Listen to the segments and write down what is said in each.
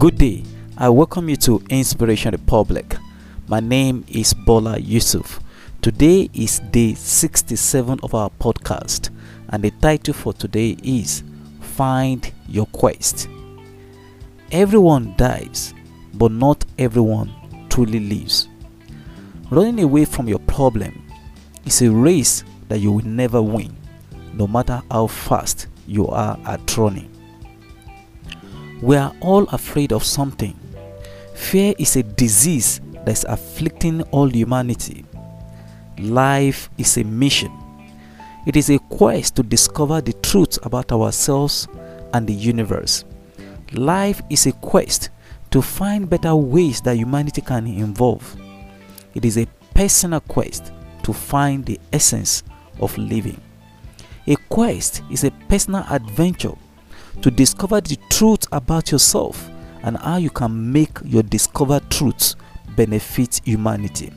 Good day. I welcome you to Inspiration Republic. My name is Bola Yusuf. Today is day 67 of our podcast, and the title for today is Find Your Quest. Everyone dies, but not everyone truly lives. Running away from your problem is a race that you will never win, no matter how fast you are at running. We are all afraid of something. Fear is a disease that's afflicting all humanity. Life is a mission. It is a quest to discover the truth about ourselves and the universe. Life is a quest to find better ways that humanity can evolve. It is a personal quest to find the essence of living. A quest is a personal adventure to discover the truth about yourself and how you can make your discovered truths benefit humanity.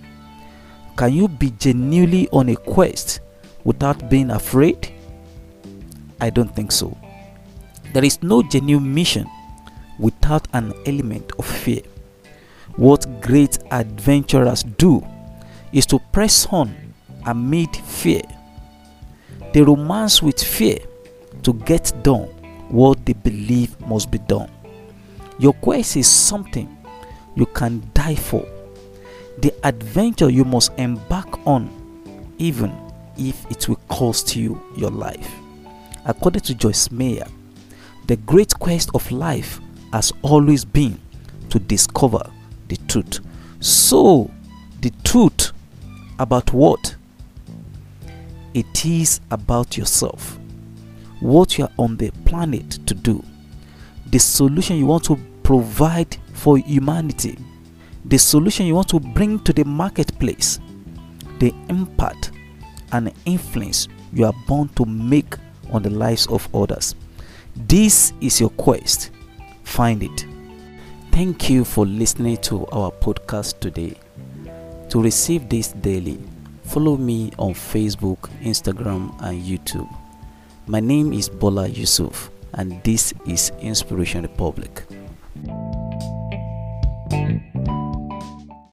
Can you be genuinely on a quest without being afraid? I don't think so. There is no genuine mission without an element of fear. What great adventurers do is to press on amid fear. They romance with fear to get done what they believe must be done. Your quest is something you can die for, the adventure you must embark on, even if it will cost you your life. According to Joyce Meyer, the great quest of life has always been to discover the truth. So, the truth about what? It is about yourself what you are on the planet to do, the solution you want to provide for humanity, the solution you want to bring to the marketplace, the impact and influence you are born to make on the lives of others. This is your quest. Find it. Thank you for listening to our podcast today. To receive this daily, follow me on Facebook, Instagram, and YouTube. My name is Bola Yusuf, and this is Inspiration Republic.